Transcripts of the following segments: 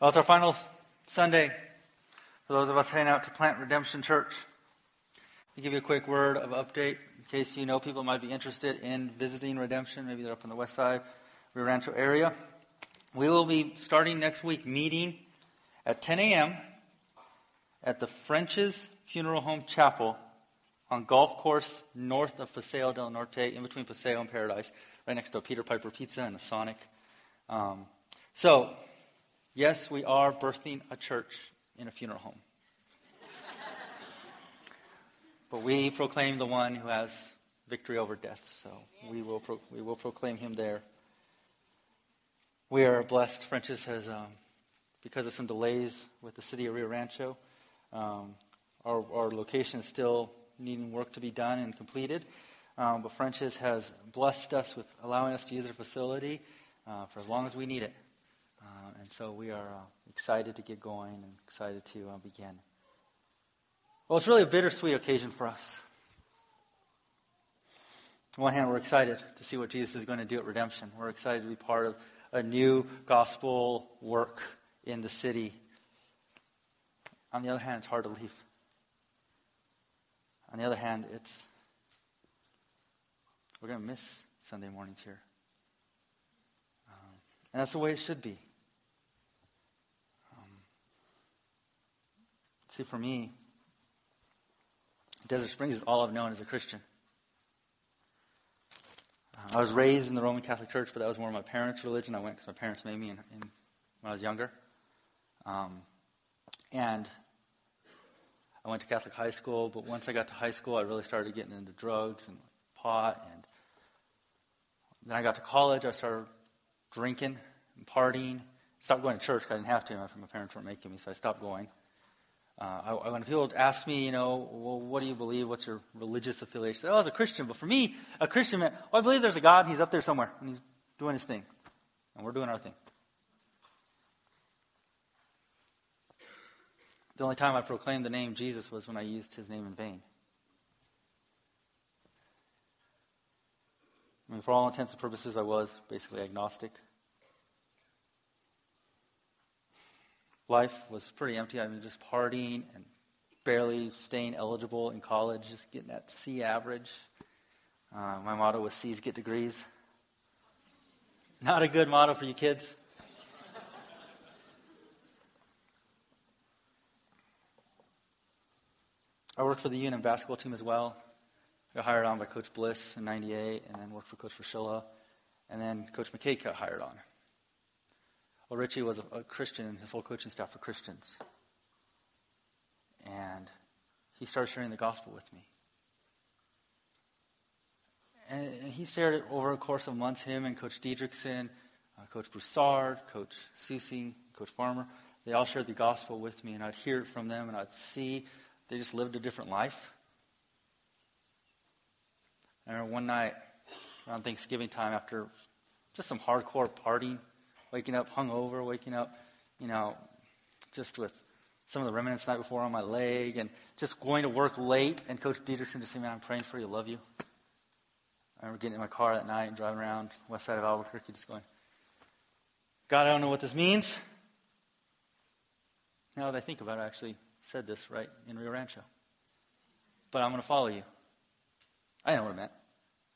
Well, it's our final Sunday for those of us heading out to Plant Redemption Church. To give you a quick word of update, in case you know people might be interested in visiting Redemption, maybe they're up on the west side, Rio Rancho area. We will be starting next week meeting at 10 a.m. at the French's Funeral Home Chapel on golf course north of Paseo del Norte, in between Paseo and Paradise, right next to Peter Piper Pizza and a Sonic. Um, so, Yes, we are birthing a church in a funeral home. but we proclaim the one who has victory over death, so we will, pro- we will proclaim him there. We are blessed. French's has, um, because of some delays with the city of Rio Rancho, um, our, our location is still needing work to be done and completed. Um, but French's has blessed us with allowing us to use their facility uh, for as long as we need it. And so we are uh, excited to get going and excited to uh, begin. Well, it's really a bittersweet occasion for us. On one hand, we're excited to see what Jesus is going to do at redemption. We're excited to be part of a new gospel work in the city. On the other hand, it's hard to leave. On the other hand, it's we're going to miss Sunday mornings here. Um, and that's the way it should be. See, for me, Desert Springs is all I've known as a Christian. Uh, I was raised in the Roman Catholic Church, but that was more of my parents' religion. I went because my parents made me in, in, when I was younger. Um, and I went to Catholic high school, but once I got to high school, I really started getting into drugs and pot. And then I got to college, I started drinking and partying. Stopped going to church because I didn't have to. My parents weren't making me, so I stopped going. Uh, I, when people ask me, you know, well, what do you believe? What's your religious affiliation? Oh, I was a Christian. But for me, a Christian meant, well, I believe there's a God. He's up there somewhere, and he's doing his thing. And we're doing our thing. The only time I proclaimed the name Jesus was when I used his name in vain. I mean, for all intents and purposes, I was basically agnostic. Life was pretty empty. I mean, just partying and barely staying eligible in college, just getting that C average. Uh, my motto was C's get degrees. Not a good motto for you kids. I worked for the UNM basketball team as well. I Got hired on by Coach Bliss in 98, and then worked for Coach Fraschilla. And then Coach McKay got hired on. Well, Ritchie was a, a Christian, and his whole coaching staff were Christians. And he started sharing the gospel with me. And, and he shared it over a course of months, him and Coach Diedrichson, uh, Coach Broussard, Coach Susing, Coach Farmer. They all shared the gospel with me, and I'd hear it from them, and I'd see they just lived a different life. I remember one night around Thanksgiving time after just some hardcore partying, waking up hungover, waking up, you know, just with some of the remnants the night before on my leg, and just going to work late. And Coach Dietrichson just said, Man, I'm praying for you, love you. I remember getting in my car that night and driving around west side of Albuquerque, just going, God, I don't know what this means. Now that I think about it, I actually said this right in Rio Rancho. But I'm going to follow you. I know what it meant.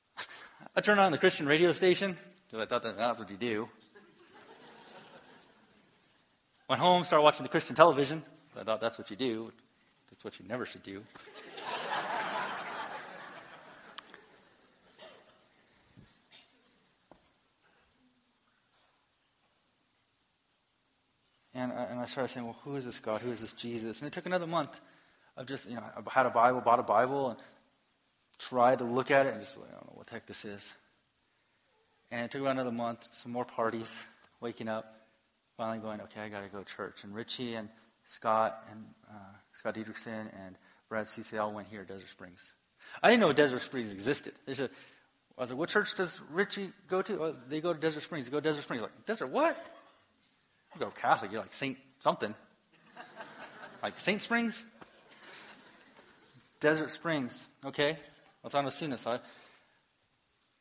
I turned on the Christian radio station because I thought that that's what you do. Went home, started watching the Christian television. I thought that's what you do. That's what you never should do. and, I, and I started saying, well, who is this God? Who is this Jesus? And it took another month of just, you know, I had a Bible, bought a Bible, and tried to look at it and just, I don't know what the heck this is. And it took about another month, some more parties, waking up finally going, okay, I got to go to church. And Ritchie and Scott and uh, Scott Diedrichson and Brad Cece all went here at Desert Springs. I didn't know Desert Springs existed. There's a, I was like, what church does Ritchie go to? Oh, they go to Desert Springs. They go to Desert Springs. Like, Desert what? You go Catholic. You're like Saint something. like Saint Springs? Desert Springs. Okay. It's on the soonest side.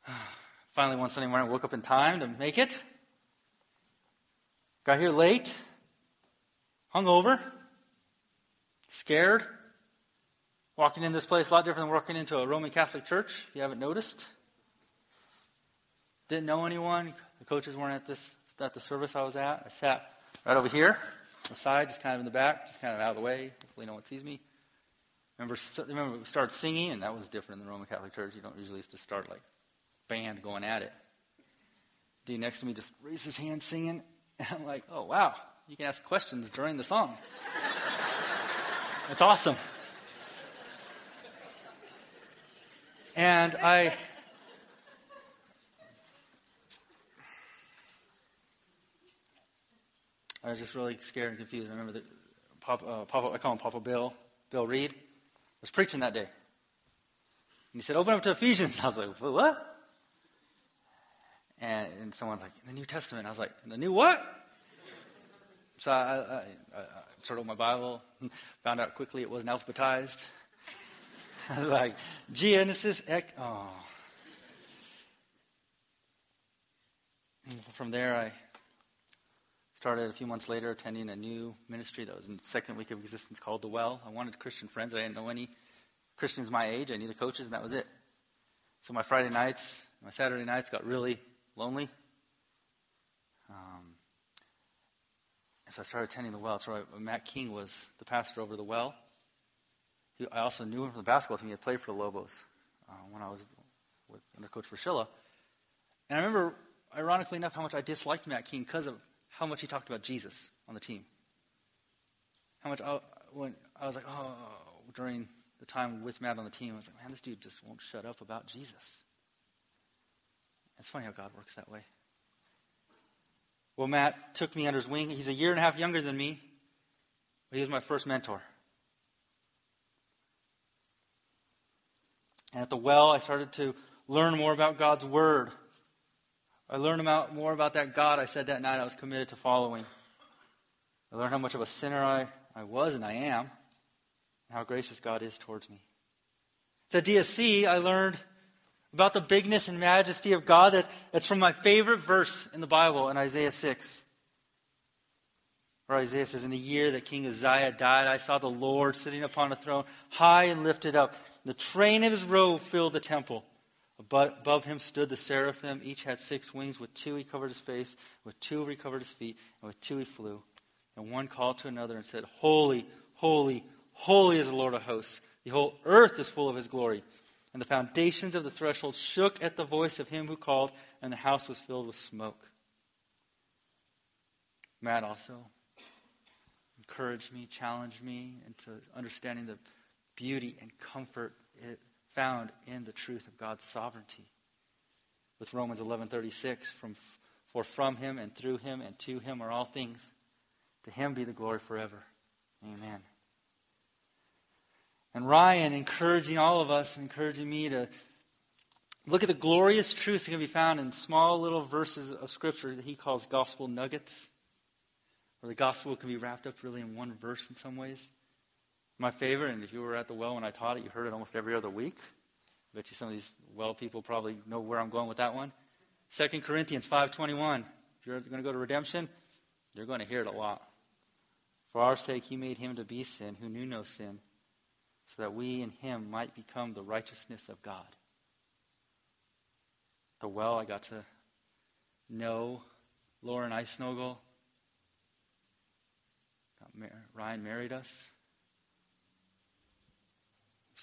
Finally, one Sunday morning, I woke up in time to make it. Got here late. hungover, scared, walking in this place a lot different than walking into a Roman Catholic church, if you haven't noticed. Didn't know anyone. The coaches weren't at this at the service I was at. I sat right over here, the side, just kind of in the back, just kind of out of the way. Hopefully no one sees me. Remember, remember we started singing, and that was different in the Roman Catholic Church. You don't usually just start like band going at it. Dude next to me just raised his hand singing, and I'm like, oh wow, you can ask questions during the song. That's awesome. And I I was just really scared and confused. I remember that Papa, uh, Papa, I call him Papa Bill, Bill Reed, was preaching that day. And he said, Open up to Ephesians. I was like, What? And, and someone's like, the New Testament. I was like, the new what? So I, I, I, I my Bible, found out quickly it wasn't alphabetized. I was like, Genesis, ec- oh. And from there, I started a few months later attending a new ministry that was in the second week of existence called The Well. I wanted Christian friends. I didn't know any Christians my age. I knew the coaches, and that was it. So my Friday nights, my Saturday nights got really lonely. Um, and so I started attending The Well. So I, Matt King was the pastor over The Well. He, I also knew him from the basketball team. He had played for the Lobos uh, when I was with, under Coach Fraschilla. And I remember, ironically enough, how much I disliked Matt King because of how much he talked about Jesus on the team. How much I, when I was like, oh, during the time with Matt on the team, I was like, man, this dude just won't shut up about Jesus. It's funny how God works that way. Well, Matt took me under his wing. He's a year and a half younger than me, but he was my first mentor. And at the well, I started to learn more about God's Word. I learned about, more about that God I said that night I was committed to following. I learned how much of a sinner I, I was and I am, and how gracious God is towards me. So at DSC, I learned about the bigness and majesty of God. That, that's from my favorite verse in the Bible in Isaiah 6. Where Isaiah says, In the year that King Uzziah died, I saw the Lord sitting upon a throne, high and lifted up. The train of his robe filled the temple. Above him stood the seraphim. Each had six wings. With two he covered his face, with two he covered his feet, and with two he flew. And one called to another and said, Holy, holy, holy is the Lord of hosts. The whole earth is full of his glory. And the foundations of the threshold shook at the voice of him who called, and the house was filled with smoke. Matt also encouraged me, challenged me into understanding the beauty and comfort it found in the truth of God's sovereignty. With Romans 11:36 from for from him and through him and to him are all things. To him be the glory forever. Amen. And Ryan encouraging all of us, encouraging me to look at the glorious truths that can be found in small little verses of Scripture that he calls gospel nuggets, where the gospel can be wrapped up really in one verse in some ways. My favorite, and if you were at the well when I taught it, you heard it almost every other week. I bet you some of these well people probably know where I'm going with that one. 2 Corinthians 5.21. If you're going to go to redemption, you're going to hear it a lot. For our sake he made him to be sin who knew no sin, so that we in him might become the righteousness of God. the well, I got to know Lauren Eisnogel. Ryan married us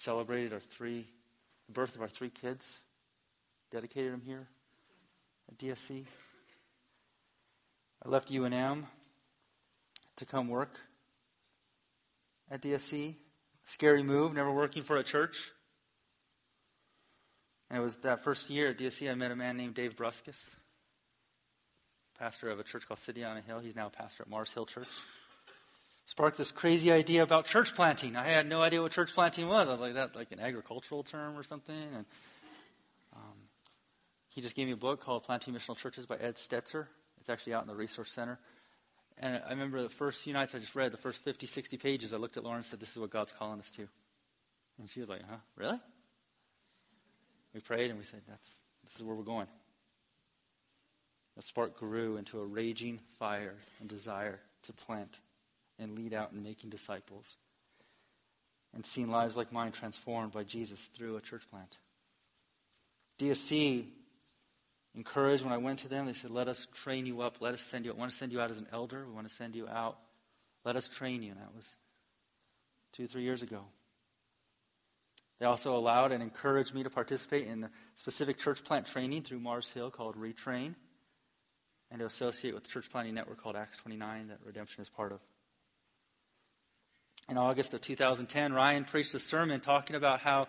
celebrated our three, the birth of our three kids, dedicated them here at DSC. I left UNM to come work at DSC. Scary move, never working for a church. And it was that first year at DSC I met a man named Dave Bruskas, pastor of a church called City on a Hill. He's now pastor at Mars Hill Church sparked this crazy idea about church planting. I had no idea what church planting was. I was like, that like an agricultural term or something? And um, he just gave me a book called Planting Missional Churches by Ed Stetzer. It's actually out in the Resource Center. And I remember the first few nights I just read, the first 50, 60 pages, I looked at Lauren and said, this is what God's calling us to. And she was like, huh, really? We prayed and we said, that's, this is where we're going. That spark grew into a raging fire and desire to plant and lead out in making disciples and seeing lives like mine transformed by Jesus through a church plant. DSC encouraged when I went to them. They said, Let us train you up. Let us send you out. We want to send you out as an elder. We want to send you out. Let us train you. And that was two, three years ago. They also allowed and encouraged me to participate in the specific church plant training through Mars Hill called Re:Train and to associate with the church planting network called Acts 29 that Redemption is part of. In August of 2010, Ryan preached a sermon talking about how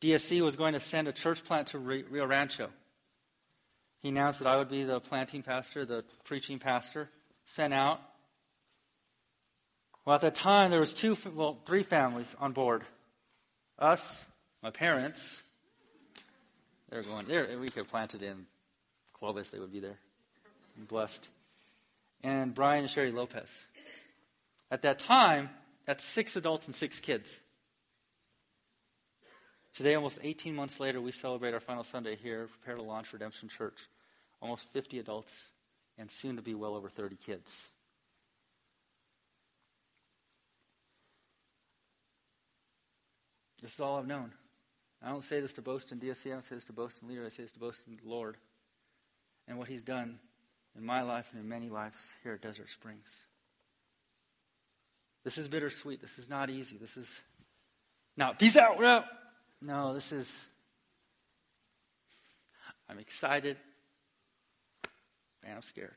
DSC was going to send a church plant to Rio Rancho. He announced that I would be the planting pastor, the preaching pastor, sent out. Well, at that time, there was two, well, three families on board. Us, my parents, they're going there. We could have planted in Clovis; they would be there, blessed. And Brian and Sherry Lopez. At that time, that's six adults and six kids. Today, almost 18 months later, we celebrate our final Sunday here, prepare to launch Redemption Church. Almost 50 adults, and soon to be well over 30 kids. This is all I've known. I don't say this to boast in DSC. I don't say this to boast in leader. I say this to boast in the Lord and what He's done in my life and in many lives here at Desert Springs. This is bittersweet. This is not easy. This is not peace out. Out. No, this is. I'm excited and I'm scared.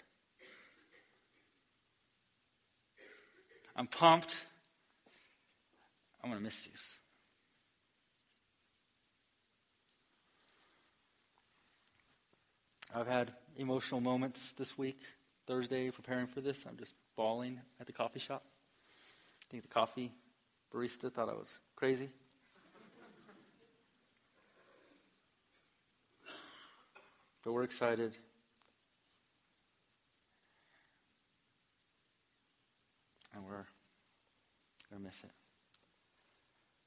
I'm pumped. I'm going to miss these. I've had emotional moments this week, Thursday, preparing for this. I'm just bawling at the coffee shop. I think the coffee barista thought I was crazy. But we're excited. And we're going to miss it.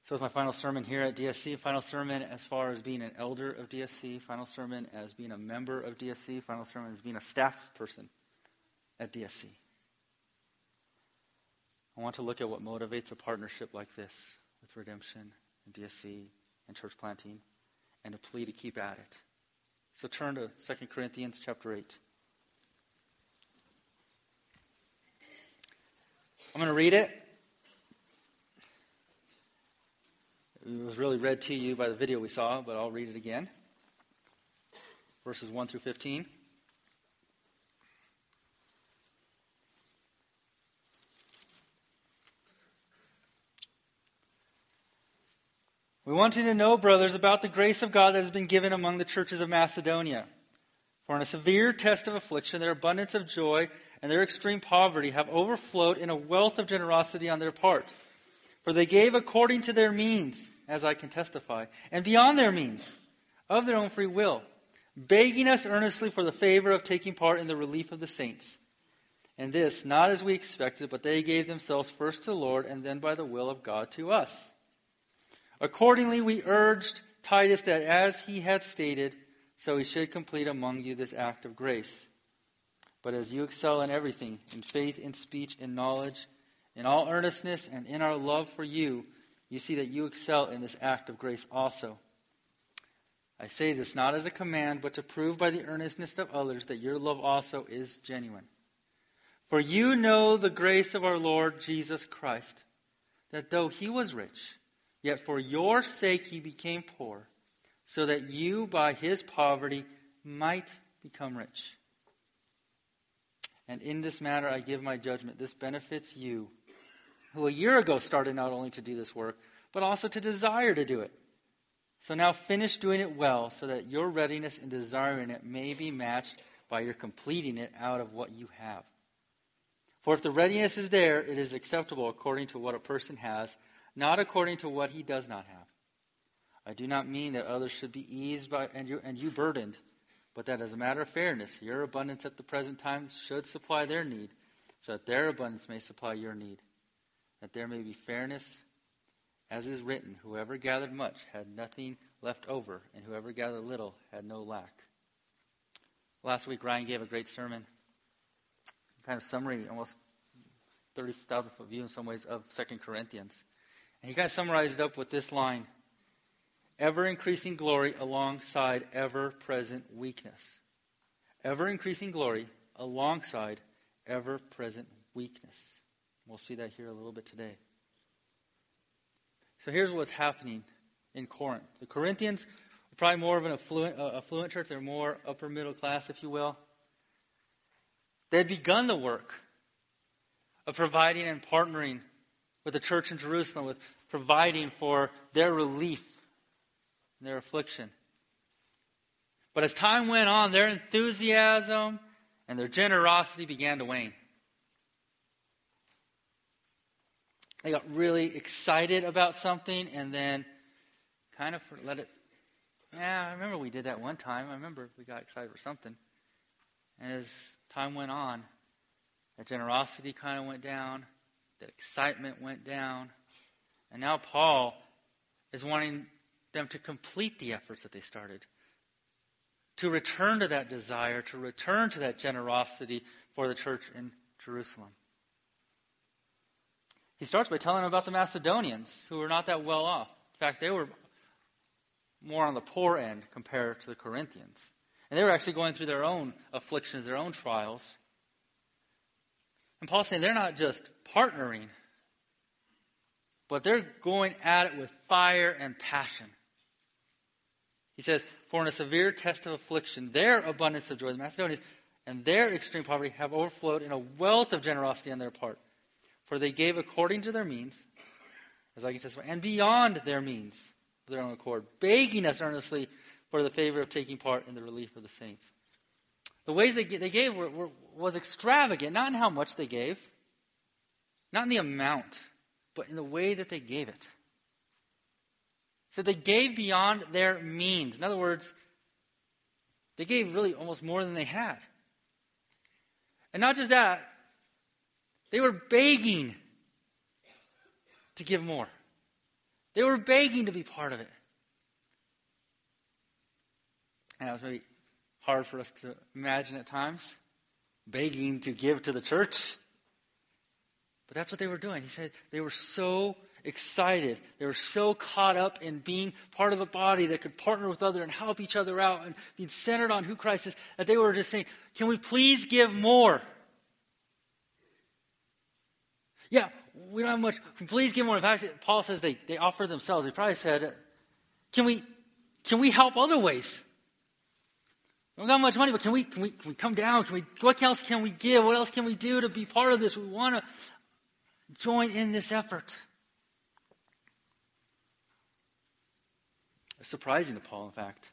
So, it's my final sermon here at DSC. Final sermon as far as being an elder of DSC. Final sermon as being a member of DSC. Final sermon as being a staff person at DSC. I want to look at what motivates a partnership like this with Redemption and DSC and church planting and a plea to keep at it. So turn to 2 Corinthians chapter 8. I'm going to read it. It was really read to you by the video we saw, but I'll read it again. Verses 1 through 15. We want you to know, brothers, about the grace of God that has been given among the churches of Macedonia. For in a severe test of affliction, their abundance of joy and their extreme poverty have overflowed in a wealth of generosity on their part. For they gave according to their means as I can testify, and beyond their means, of their own free will, begging us earnestly for the favor of taking part in the relief of the saints. And this, not as we expected, but they gave themselves first to the Lord, and then by the will of God to us. Accordingly, we urged Titus that as he had stated, so he should complete among you this act of grace. But as you excel in everything, in faith, in speech, in knowledge, in all earnestness, and in our love for you, you see that you excel in this act of grace also. I say this not as a command, but to prove by the earnestness of others that your love also is genuine. For you know the grace of our Lord Jesus Christ, that though he was rich, yet for your sake he became poor, so that you by his poverty might become rich. And in this matter I give my judgment. This benefits you who a year ago started not only to do this work, but also to desire to do it. So now finish doing it well, so that your readiness in desiring it may be matched by your completing it out of what you have. For if the readiness is there, it is acceptable according to what a person has, not according to what he does not have. I do not mean that others should be eased by and you, and you burdened, but that as a matter of fairness, your abundance at the present time should supply their need, so that their abundance may supply your need that there may be fairness, as is written, whoever gathered much had nothing left over, and whoever gathered little had no lack. Last week, Ryan gave a great sermon, kind of summary, almost 30,000 foot view in some ways of Second Corinthians. And he kind of summarized it up with this line ever increasing glory alongside ever present weakness. Ever increasing glory alongside ever present weakness. We'll see that here a little bit today. So here's what's happening in Corinth. The Corinthians were probably more of an affluent, uh, affluent church. They're more upper middle class, if you will. They had begun the work of providing and partnering with the church in Jerusalem, with providing for their relief their affliction. But as time went on, their enthusiasm and their generosity began to wane. They got really excited about something and then kind of let it. Yeah, I remember we did that one time. I remember we got excited for something. And as time went on, that generosity kind of went down, that excitement went down. And now Paul is wanting them to complete the efforts that they started, to return to that desire, to return to that generosity for the church in Jerusalem. He starts by telling them about the Macedonians, who were not that well off. In fact, they were more on the poor end compared to the Corinthians. And they were actually going through their own afflictions, their own trials. And Paul's saying they're not just partnering, but they're going at it with fire and passion. He says, For in a severe test of affliction, their abundance of joy, the Macedonians, and their extreme poverty have overflowed in a wealth of generosity on their part. For they gave according to their means, as I can testify, and beyond their means of their own accord, begging us earnestly for the favor of taking part in the relief of the saints. The ways they, they gave were, were, was extravagant, not in how much they gave, not in the amount, but in the way that they gave it. So they gave beyond their means. In other words, they gave really almost more than they had. And not just that, they were begging to give more. They were begging to be part of it. And that was maybe hard for us to imagine at times, begging to give to the church. But that's what they were doing. He said they were so excited. They were so caught up in being part of a body that could partner with other and help each other out and being centered on who Christ is that they were just saying, Can we please give more? Yeah, we don't have much. Please give more. In fact, Paul says they, they offer themselves. He probably said, can we, can we help other ways? We don't got much money, but can we, can we, can we come down? Can we, what else can we give? What else can we do to be part of this? We want to join in this effort. Surprising to Paul, in fact.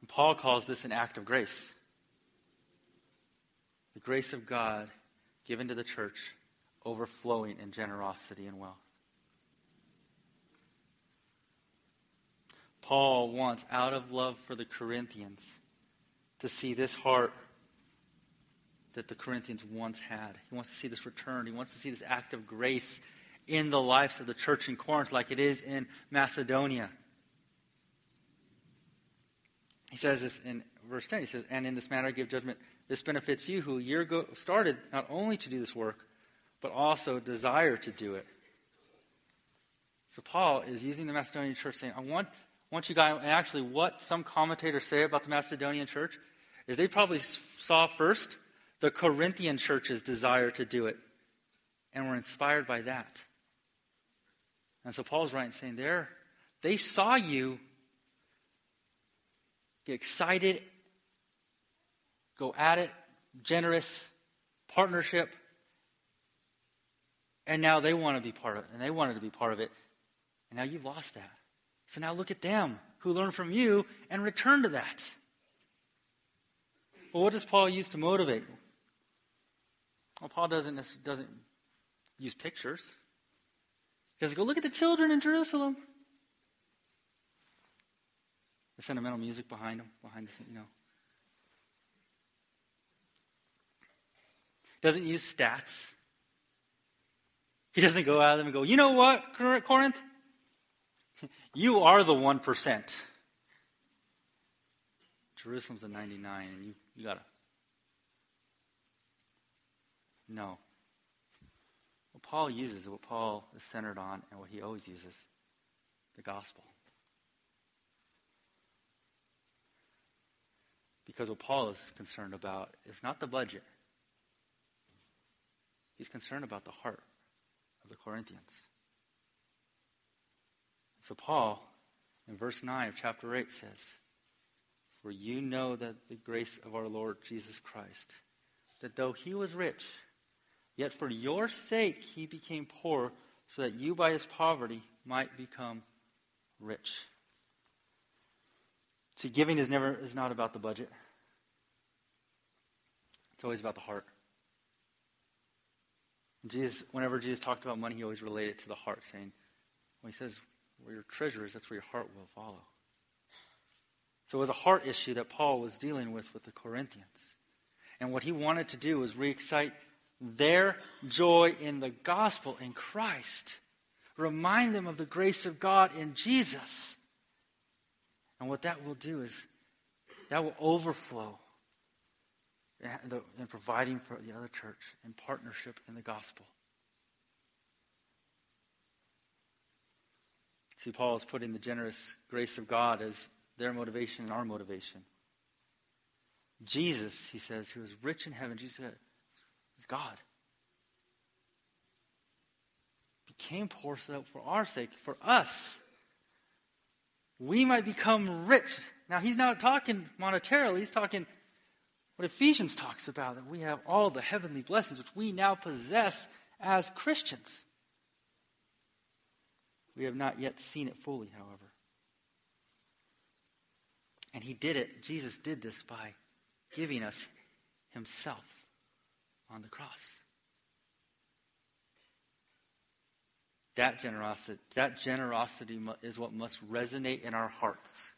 And Paul calls this an act of grace the grace of God given to the church overflowing in generosity and wealth. Paul wants, out of love for the Corinthians, to see this heart that the Corinthians once had. He wants to see this return. He wants to see this act of grace in the lives of the church in Corinth, like it is in Macedonia. He says this in verse 10. He says, And in this manner give judgment this benefits you who a year ago started not only to do this work, but also desire to do it. So Paul is using the Macedonian church saying, I want, want you guys, and actually what some commentators say about the Macedonian church is they probably saw first the Corinthian church's desire to do it and were inspired by that. And so Paul's right in saying there, they saw you get excited go at it, generous, partnership. And now they want to be part of it, and they wanted to be part of it. And now you've lost that. So now look at them who learn from you and return to that. Well, what does Paul use to motivate? Well, Paul doesn't, doesn't use pictures. Doesn't go, look at the children in Jerusalem. The sentimental music behind them, behind the scene, you know. doesn't use stats. He doesn't go out of them and go, you know what, Corinth? You are the 1%. Jerusalem's a 99, and you, you got to. No. Paul uses, what Paul is centered on, and what he always uses the gospel. Because what Paul is concerned about is not the budget, he's concerned about the heart of the Corinthians. So, Paul, in verse 9 of chapter 8, says, For you know that the grace of our Lord Jesus Christ, that though he was rich, yet for your sake he became poor, so that you by his poverty might become rich. See, giving is never is not about the budget. It's always about the heart. Jesus, whenever Jesus talked about money, he always related it to the heart, saying, when he says, where your treasure is, that's where your heart will follow. So it was a heart issue that Paul was dealing with with the Corinthians. And what he wanted to do was re-excite their joy in the gospel in Christ. Remind them of the grace of God in Jesus. And what that will do is that will overflow in providing for the other church in partnership in the gospel. See, Paul is putting the generous grace of God as their motivation and our motivation. Jesus, he says, who is rich in heaven, Jesus is God. Became poor so that for our sake, for us, we might become rich. Now, he's not talking monetarily, he's talking what Ephesians talks about that we have all the heavenly blessings which we now possess as Christians. We have not yet seen it fully, however. And he did it, Jesus did this by giving us himself on the cross. That generosity, that generosity is what must resonate in our hearts.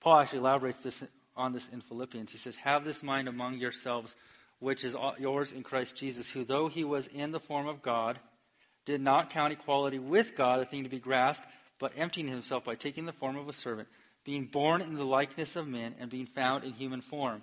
Paul actually elaborates this on this in Philippians. He says, Have this mind among yourselves, which is yours in Christ Jesus, who, though he was in the form of God, did not count equality with God a thing to be grasped, but emptying himself by taking the form of a servant, being born in the likeness of men, and being found in human form.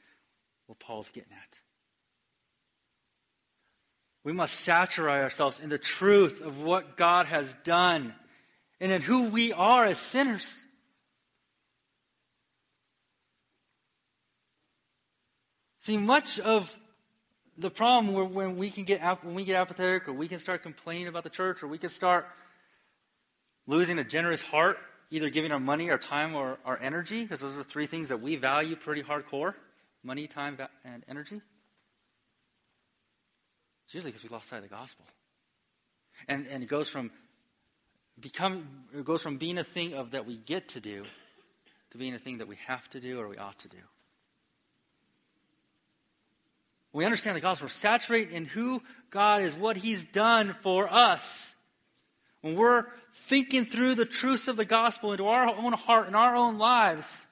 what Paul's getting at. We must saturate ourselves in the truth of what God has done and in who we are as sinners. See, much of the problem when we can get when we get apathetic, or we can start complaining about the church, or we can start losing a generous heart either giving our money, our time, or our energy, because those are three things that we value pretty hardcore money, time, and energy. It's usually because we lost sight of the gospel. And, and it goes from become it goes from being a thing of that we get to do to being a thing that we have to do or we ought to do. we understand the gospel, we're saturated in who God is, what He's done for us. When we're thinking through the truths of the gospel into our own heart and our own lives,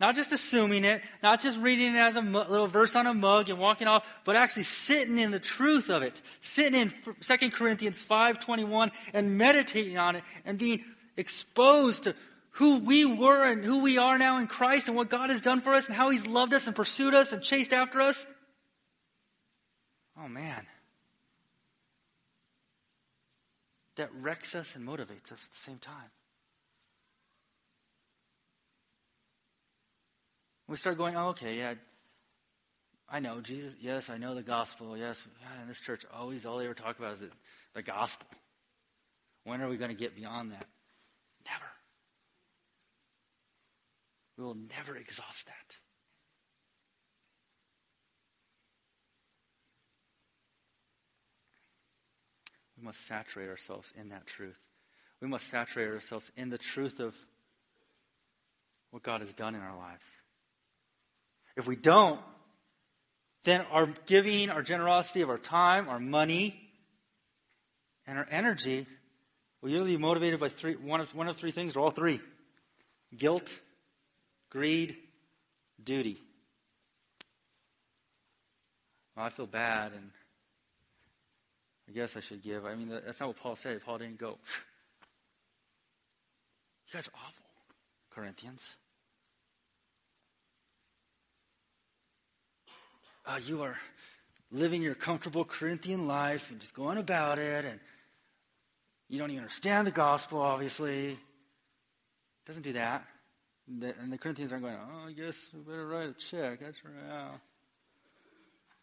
not just assuming it, not just reading it as a little verse on a mug and walking off, but actually sitting in the truth of it, sitting in 2 Corinthians 5.21 and meditating on it and being exposed to who we were and who we are now in Christ and what God has done for us and how He's loved us and pursued us and chased after us. Oh man. that wrecks us and motivates us at the same time. We start going, oh, okay, yeah, I know Jesus. Yes, I know the gospel. Yes, yeah, in this church, always all they ever talk about is the, the gospel. When are we going to get beyond that? Never. We will never exhaust that. We must saturate ourselves in that truth. We must saturate ourselves in the truth of what God has done in our lives. If we don't, then our giving, our generosity of our time, our money, and our energy will usually be motivated by three, one, of, one of three things, or all three guilt, greed, duty. Well, I feel bad, and I guess I should give. I mean, that's not what Paul said. Paul didn't go, You guys are awful, Corinthians. Uh, you are living your comfortable Corinthian life and just going about it, and you don't even understand the gospel, obviously. It doesn't do that. And the Corinthians aren't going, oh, I guess we better write a check. That's right. I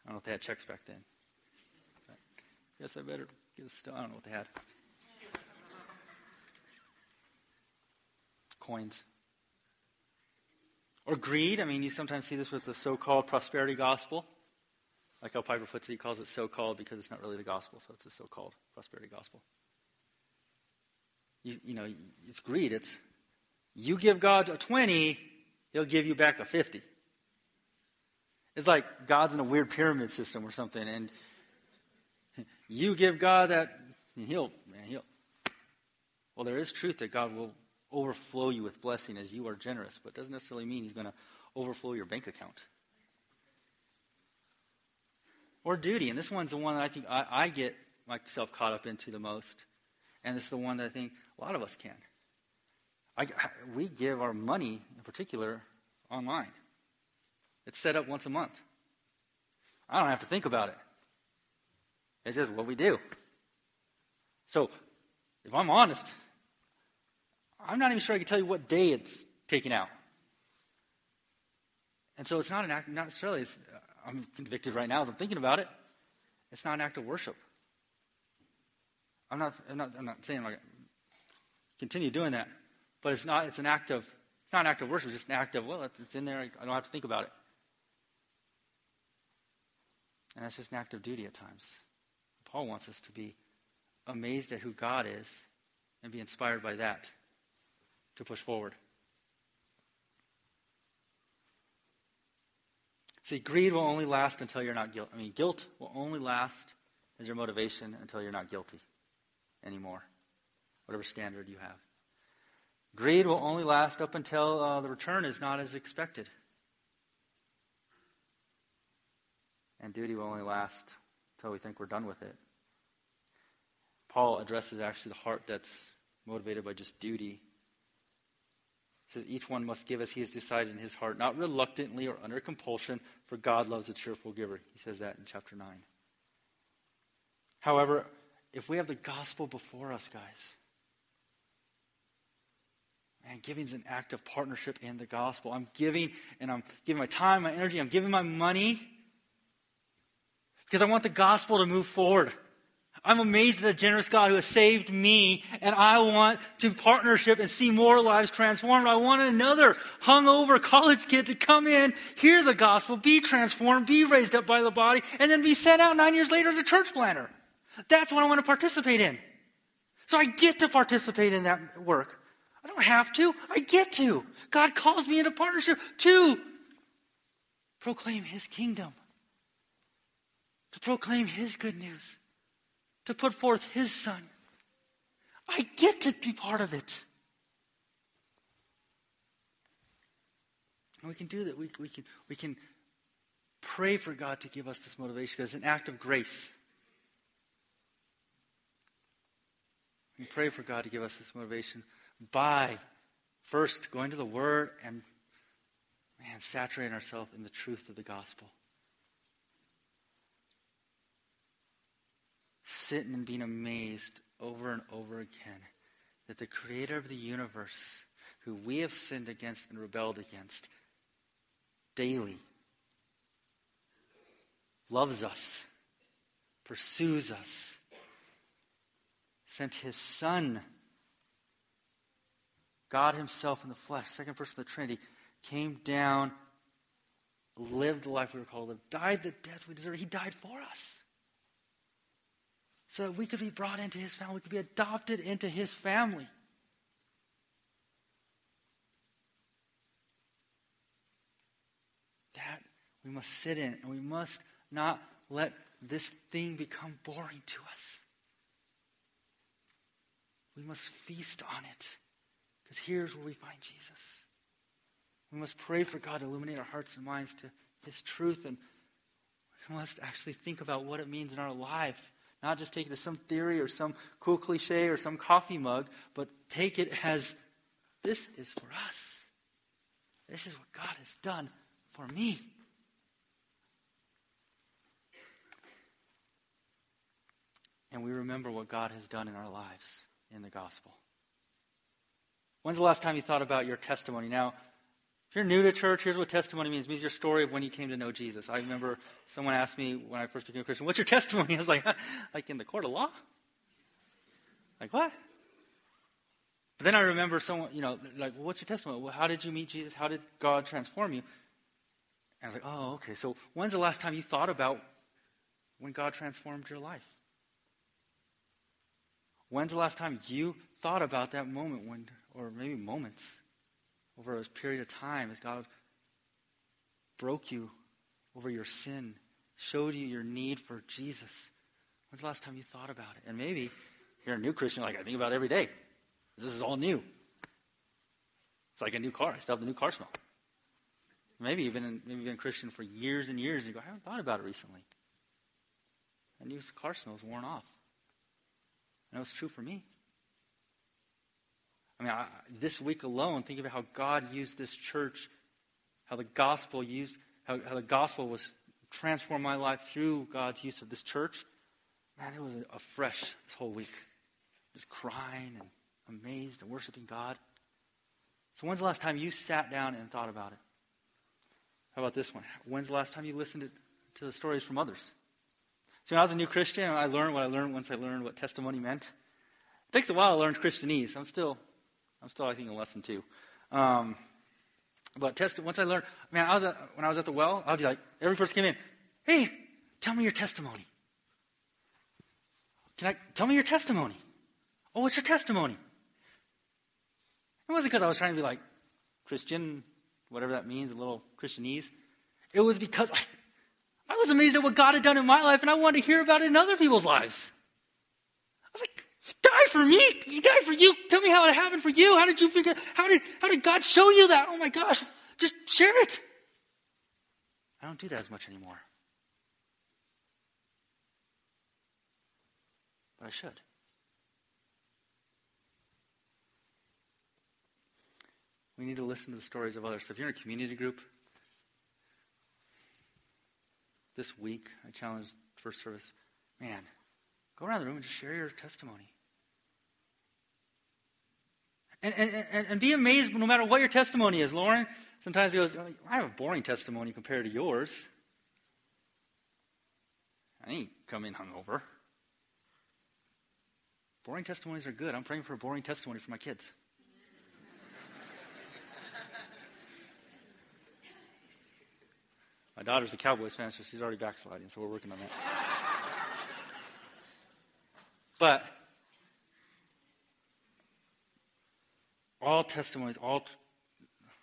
don't know if they had checks back then. But I guess I better get a still. I don't know what they had. Coins. Or greed. I mean, you sometimes see this with the so called prosperity gospel. Like how Piper puts it, he calls it so called because it's not really the gospel, so it's a so called prosperity gospel. You, you know, it's greed. It's you give God a 20, he'll give you back a 50. It's like God's in a weird pyramid system or something, and you give God that, he'll, man, he'll. Well, there is truth that God will overflow you with blessing as you are generous, but it doesn't necessarily mean he's going to overflow your bank account. Or duty, and this one's the one that I think I, I get myself caught up into the most, and it's the one that I think a lot of us can. I, we give our money, in particular, online. It's set up once a month. I don't have to think about it. It's just what we do. So, if I'm honest, I'm not even sure I can tell you what day it's taken out. And so it's not an act, not necessarily, I'm convicted right now as I'm thinking about it. It's not an act of worship. I'm not, I'm not, I'm not saying like, continue doing that. But it's not, it's an act of, it's not an act of worship, it's just an act of, well, it's in there, I don't have to think about it. And that's just an act of duty at times. Paul wants us to be amazed at who God is and be inspired by that to push forward. See, greed will only last until you're not guilty. I mean, guilt will only last as your motivation until you're not guilty anymore, whatever standard you have. Greed will only last up until uh, the return is not as expected. And duty will only last until we think we're done with it. Paul addresses actually the heart that's motivated by just duty. He says, Each one must give as he has decided in his heart, not reluctantly or under compulsion, for God loves a cheerful giver. He says that in chapter 9. However, if we have the gospel before us, guys, Man, giving is an act of partnership in the gospel. I'm giving, and I'm giving my time, my energy, I'm giving my money because I want the gospel to move forward. I'm amazed at the generous God who has saved me, and I want to partnership and see more lives transformed. I want another hungover college kid to come in, hear the gospel, be transformed, be raised up by the body, and then be sent out nine years later as a church planter. That's what I want to participate in. So I get to participate in that work. I don't have to. I get to. God calls me into partnership to proclaim His kingdom, to proclaim His good news, to put forth His Son. I get to be part of it. And we can do that. We, we, can, we can pray for God to give us this motivation because it's an act of grace. We pray for God to give us this motivation by first going to the Word and, man, saturating ourselves in the truth of the gospel. Sitting and being amazed over and over again that the creator of the universe, who we have sinned against and rebelled against daily, loves us, pursues us, sent his Son God Himself in the flesh, second person of the Trinity, came down, lived the life we were called to live, died the death we deserve. He died for us. So that we could be brought into His family, we could be adopted into His family. That we must sit in, and we must not let this thing become boring to us. We must feast on it, because here's where we find Jesus. We must pray for God to illuminate our hearts and minds to His truth, and we must actually think about what it means in our life. Not just take it as some theory or some cool cliche or some coffee mug, but take it as this is for us. This is what God has done for me. And we remember what God has done in our lives in the gospel. When's the last time you thought about your testimony? Now, if you're new to church, here's what testimony means. It means your story of when you came to know Jesus. I remember someone asked me when I first became a Christian, what's your testimony? I was like, like in the court of law? Like what? But then I remember someone, you know, like, well, what's your testimony? Well, how did you meet Jesus? How did God transform you? And I was like, oh, okay. So when's the last time you thought about when God transformed your life? When's the last time you thought about that moment when, or maybe moments, over a period of time as God broke you over your sin, showed you your need for Jesus? When's the last time you thought about it? And maybe you're a new Christian, like, I think about it every day. This is all new. It's like a new car. I still have the new car smell. Maybe you've been, maybe been a Christian for years and years, and you go, I haven't thought about it recently. That new car smell is worn off. And it was true for me. I mean, I, this week alone, think about how God used this church, how the gospel used, how, how the gospel was transformed my life through God's use of this church. Man, it was a, a fresh this whole week. Just crying and amazed and worshiping God. So, when's the last time you sat down and thought about it? How about this one? When's the last time you listened to, to the stories from others? So, when I was a new Christian, I learned what I learned once I learned what testimony meant. It takes a while to learn Christianese. I'm still, I'm still, I think, in lesson two. Um, but test, once I learned, man, I was at, when I was at the well, I'd be like, every person came in, hey, tell me your testimony. Can I tell me your testimony? Oh, what's your testimony? It wasn't because I was trying to be like Christian, whatever that means, a little Christianese. It was because I, I was amazed at what God had done in my life and I wanted to hear about it in other people's lives. Died for me. He died for you. Tell me how it happened for you. How did you figure how did how did God show you that? Oh my gosh. Just share it. I don't do that as much anymore. But I should. We need to listen to the stories of others. So if you're in a community group, this week, I challenge first service, man, go around the room and just share your testimony. And, and, and, be amazed no matter what your testimony is. Lauren sometimes he goes, oh, I have a boring testimony compared to yours. I ain't coming hungover. Boring testimonies are good. I'm praying for a boring testimony for my kids. My daughter's a Cowboys fan, so she's already backsliding, so we're working on that. but all testimonies, all t-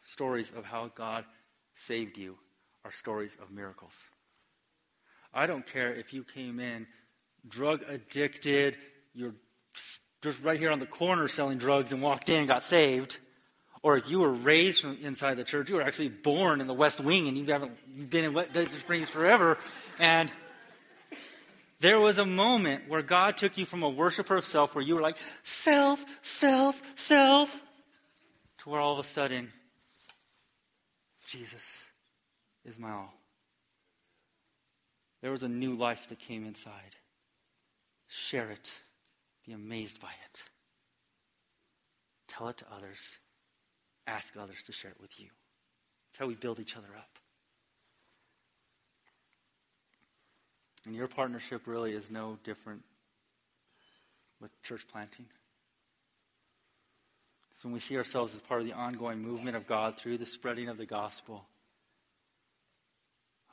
stories of how God saved you are stories of miracles. I don't care if you came in drug addicted, you're just right here on the corner selling drugs and walked in and got saved or if you were raised from inside the church, you were actually born in the West Wing and you haven't you've been in Desert Springs forever. And there was a moment where God took you from a worshiper of self, where you were like, self, self, self, to where all of a sudden, Jesus is my all. There was a new life that came inside. Share it. Be amazed by it. Tell it to others ask others to share it with you. That's how we build each other up. And your partnership really is no different with church planting. So when we see ourselves as part of the ongoing movement of God through the spreading of the gospel,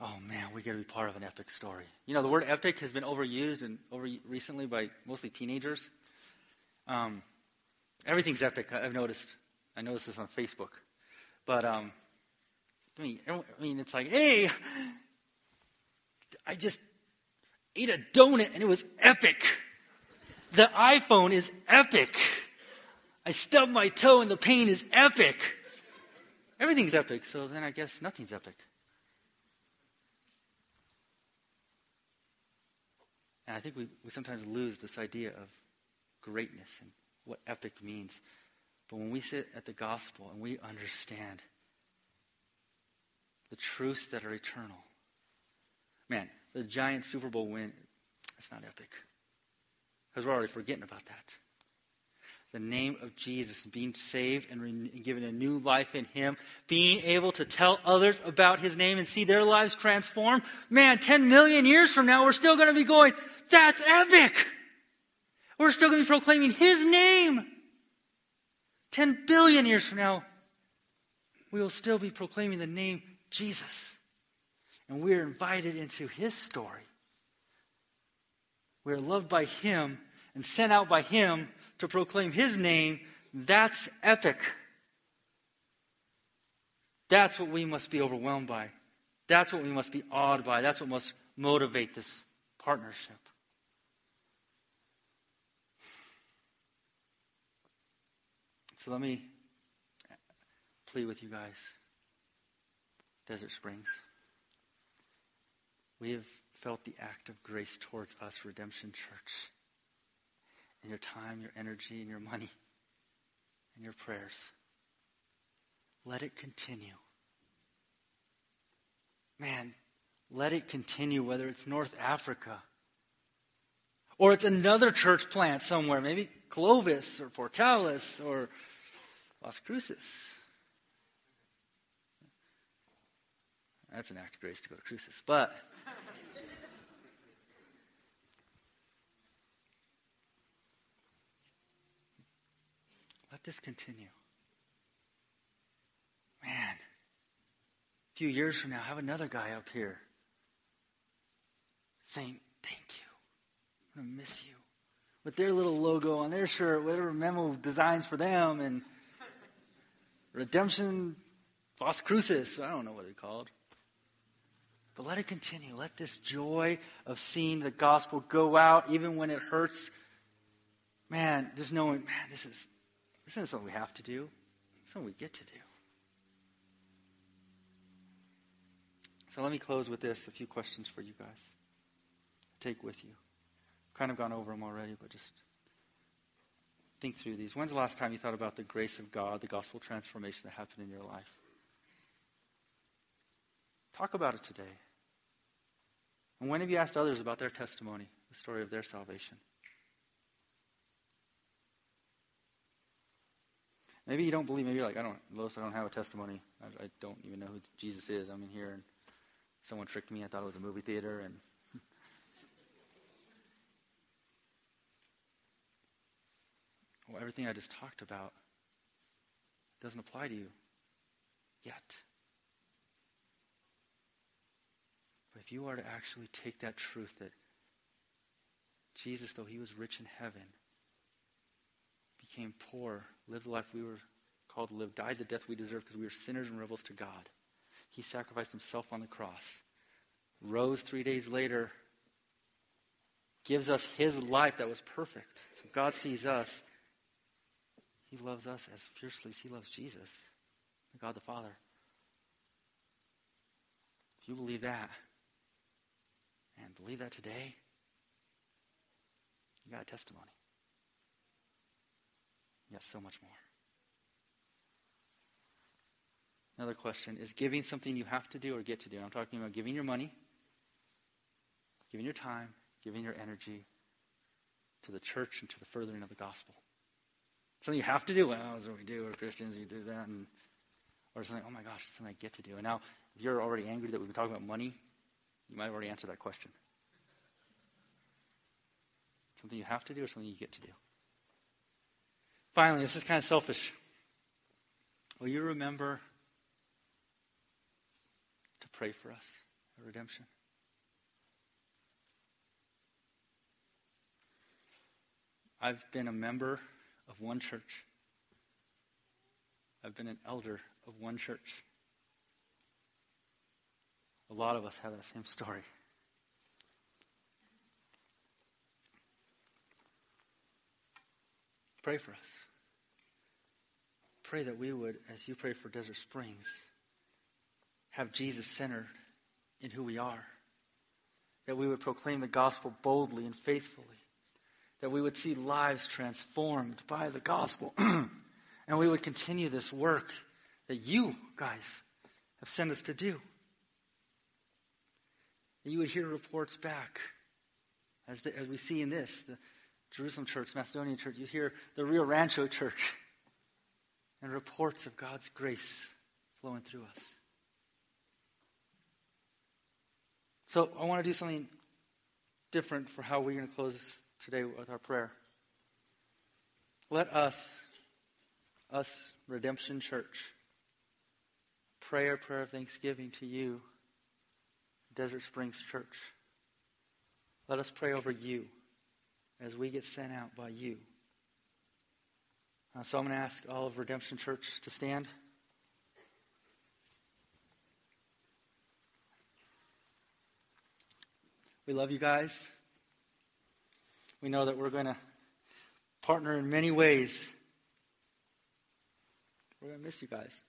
oh man, we get to be part of an epic story. You know, the word epic has been overused and over recently by mostly teenagers. Um, everything's epic. I've noticed. I noticed this on Facebook. But um, I mean, I mean, it's like, hey, I just ate a donut and it was epic. The iPhone is epic. I stubbed my toe and the pain is epic. Everything's epic, so then I guess nothing's epic. And I think we, we sometimes lose this idea of greatness and what epic means. But when we sit at the gospel and we understand the truths that are eternal, man, the giant Super Bowl win, that's not epic. Because we're already forgetting about that. The name of Jesus, being saved and re- given a new life in Him, being able to tell others about His name and see their lives transformed. Man, 10 million years from now, we're still going to be going, that's epic! We're still going to be proclaiming His name. 10 billion years from now, we will still be proclaiming the name Jesus. And we are invited into His story. We are loved by Him and sent out by Him to proclaim His name. That's epic. That's what we must be overwhelmed by. That's what we must be awed by. That's what must motivate this partnership. So let me plead with you guys. Desert Springs. We have felt the act of grace towards us, Redemption Church. In your time, your energy, and your money, and your prayers. Let it continue. Man, let it continue, whether it's North Africa or it's another church plant somewhere, maybe Clovis or Portales or Las Cruces. That's an act of grace to go to Cruces. But let this continue. Man, a few years from now, have another guy up here saying, Thank you. I'm going to miss you. With their little logo on their shirt, whatever memo designs for them, and Redemption Las Cruces. I don't know what it's called. But let it continue. Let this joy of seeing the gospel go out, even when it hurts. Man, just knowing, man, this is this isn't something we have to do. It's something we get to do. So let me close with this. A few questions for you guys. Take with you. Kind of gone over them already, but just think through these. When's the last time you thought about the grace of God, the gospel transformation that happened in your life? Talk about it today. And when have you asked others about their testimony, the story of their salvation? Maybe you don't believe. Maybe you're like, I don't, Lois, I don't have a testimony. I, I don't even know who Jesus is. I'm in here and someone tricked me. I thought it was a movie theater and well, everything I just talked about doesn't apply to you yet. But if you are to actually take that truth that Jesus, though he was rich in heaven, became poor, lived the life we were called to live, died the death we deserve because we were sinners and rebels to God. He sacrificed himself on the cross, rose three days later, gives us his life that was perfect. So God sees us he loves us as fiercely as He loves Jesus, God the Father. If you believe that, and believe that today, you got a testimony. Got so much more. Another question is giving something you have to do or get to do? I'm talking about giving your money, giving your time, giving your energy to the church and to the furthering of the gospel. Something you have to do. Well, that's what we do. We're Christians. You do that. And, or something, oh my gosh, it's something I get to do. And now, if you're already angry that we've been talking about money, you might have already answered that question. Something you have to do or something you get to do. Finally, this is kind of selfish. Will you remember to pray for us at redemption? I've been a member of one church. I've been an elder of one church. A lot of us have that same story. Pray for us. Pray that we would, as you pray for Desert Springs, have Jesus centered in who we are. That we would proclaim the gospel boldly and faithfully. That we would see lives transformed by the gospel. and we would continue this work that you guys have sent us to do. That you would hear reports back, as, the, as we see in this, the Jerusalem church, Macedonian church, you hear the Rio Rancho church, and reports of God's grace flowing through us. So I want to do something different for how we're going to close today with our prayer. Let us, us, Redemption Church, pray our prayer of thanksgiving to you, Desert Springs Church. Let us pray over you as we get sent out by you. Uh, so I'm going to ask all of Redemption Church to stand. We love you guys. We know that we're going to partner in many ways. We're going to miss you guys.